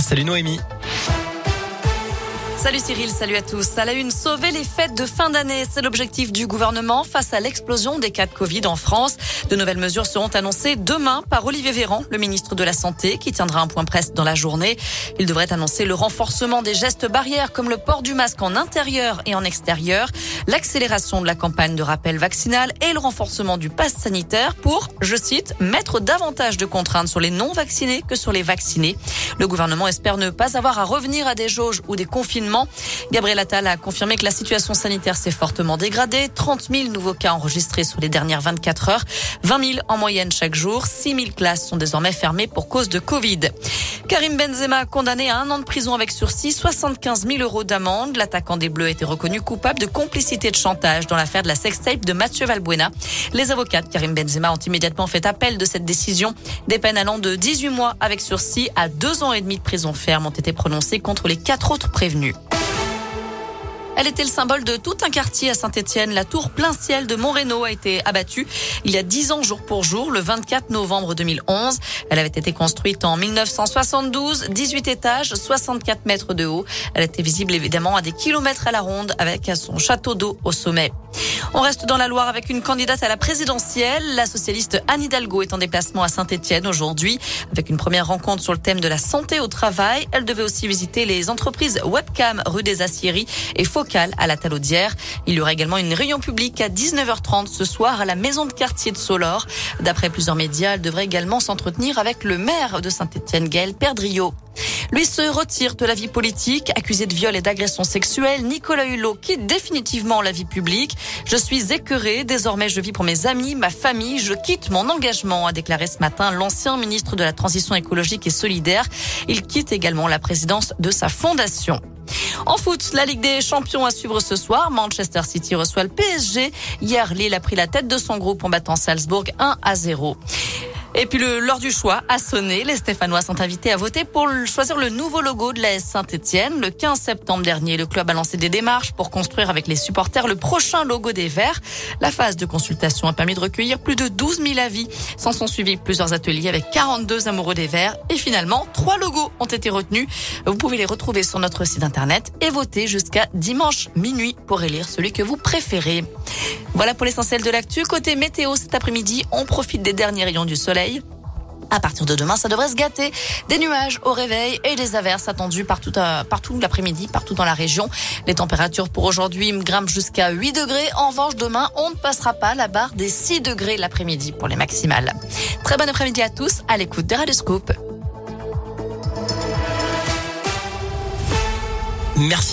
Salut Noémie. Salut Cyril, salut à tous. À la une, sauver les fêtes de fin d'année, c'est l'objectif du gouvernement face à l'explosion des cas de Covid en France. De nouvelles mesures seront annoncées demain par Olivier Véran, le ministre de la Santé, qui tiendra un point presse dans la journée. Il devrait annoncer le renforcement des gestes barrières comme le port du masque en intérieur et en extérieur, l'accélération de la campagne de rappel vaccinal et le renforcement du pass sanitaire pour, je cite, mettre davantage de contraintes sur les non vaccinés que sur les vaccinés. Le gouvernement espère ne pas avoir à revenir à des jauges ou des confinements Gabriel Attal a confirmé que la situation sanitaire s'est fortement dégradée. 30 000 nouveaux cas enregistrés sur les dernières 24 heures. 20 000 en moyenne chaque jour. 6 000 classes sont désormais fermées pour cause de Covid. Karim Benzema condamné à un an de prison avec sursis, 75 000 euros d'amende. L'attaquant des Bleus a été reconnu coupable de complicité de chantage dans l'affaire de la sextape de Mathieu Valbuena. Les avocats de Karim Benzema ont immédiatement fait appel de cette décision. Des peines allant de 18 mois avec sursis à 2 ans et demi de prison ferme ont été prononcées contre les quatre autres prévenus. Elle était le symbole de tout un quartier à Saint-Etienne. La tour plein ciel de Montrénaud a été abattue il y a 10 ans jour pour jour, le 24 novembre 2011. Elle avait été construite en 1972, 18 étages, 64 mètres de haut. Elle était visible évidemment à des kilomètres à la ronde avec son château d'eau au sommet. On reste dans la Loire avec une candidate à la présidentielle. La socialiste Anne Hidalgo est en déplacement à Saint-Etienne aujourd'hui avec une première rencontre sur le thème de la santé au travail. Elle devait aussi visiter les entreprises Webcam rue des Aciéries et À la. Il y aura également une réunion publique à 19h30 ce soir à la maison de quartier de Solor. D'après plusieurs médias, elle devrait également s'entretenir avec le maire de Saint-Etienne, Gaël Perdriau. Lui se retire de la vie politique, accusé de viol et d'agression sexuelle. Nicolas Hulot quitte définitivement la vie publique. Je suis écœuré. Désormais, je vis pour mes amis, ma famille. Je quitte mon engagement, a déclaré ce matin l'ancien ministre de la Transition écologique et solidaire. Il quitte également la présidence de sa fondation. En foot, la Ligue des Champions à suivre ce soir. Manchester City reçoit le PSG. Hier, Lille a pris la tête de son groupe en battant Salzbourg 1 à 0. Et puis l'heure du choix a sonné. Les Stéphanois sont invités à voter pour choisir le nouveau logo de la Saint-Etienne. Le 15 septembre dernier, le club a lancé des démarches pour construire avec les supporters le prochain logo des Verts. La phase de consultation a permis de recueillir plus de 12 000 avis. S'en sont suivis plusieurs ateliers avec 42 amoureux des Verts. Et finalement, trois logos ont été retenus. Vous pouvez les retrouver sur notre site internet et voter jusqu'à dimanche minuit pour élire celui que vous préférez. Voilà pour l'essentiel de l'actu. Côté météo, cet après-midi, on profite des derniers rayons du soleil. À partir de demain, ça devrait se gâter. Des nuages au réveil et des averses attendues partout, euh, partout l'après-midi, partout dans la région. Les températures pour aujourd'hui grimpent jusqu'à 8 degrés. En revanche, demain, on ne passera pas la barre des 6 degrés l'après-midi pour les maximales. Très bon après-midi à tous à l'écoute des Radioscope. Merci.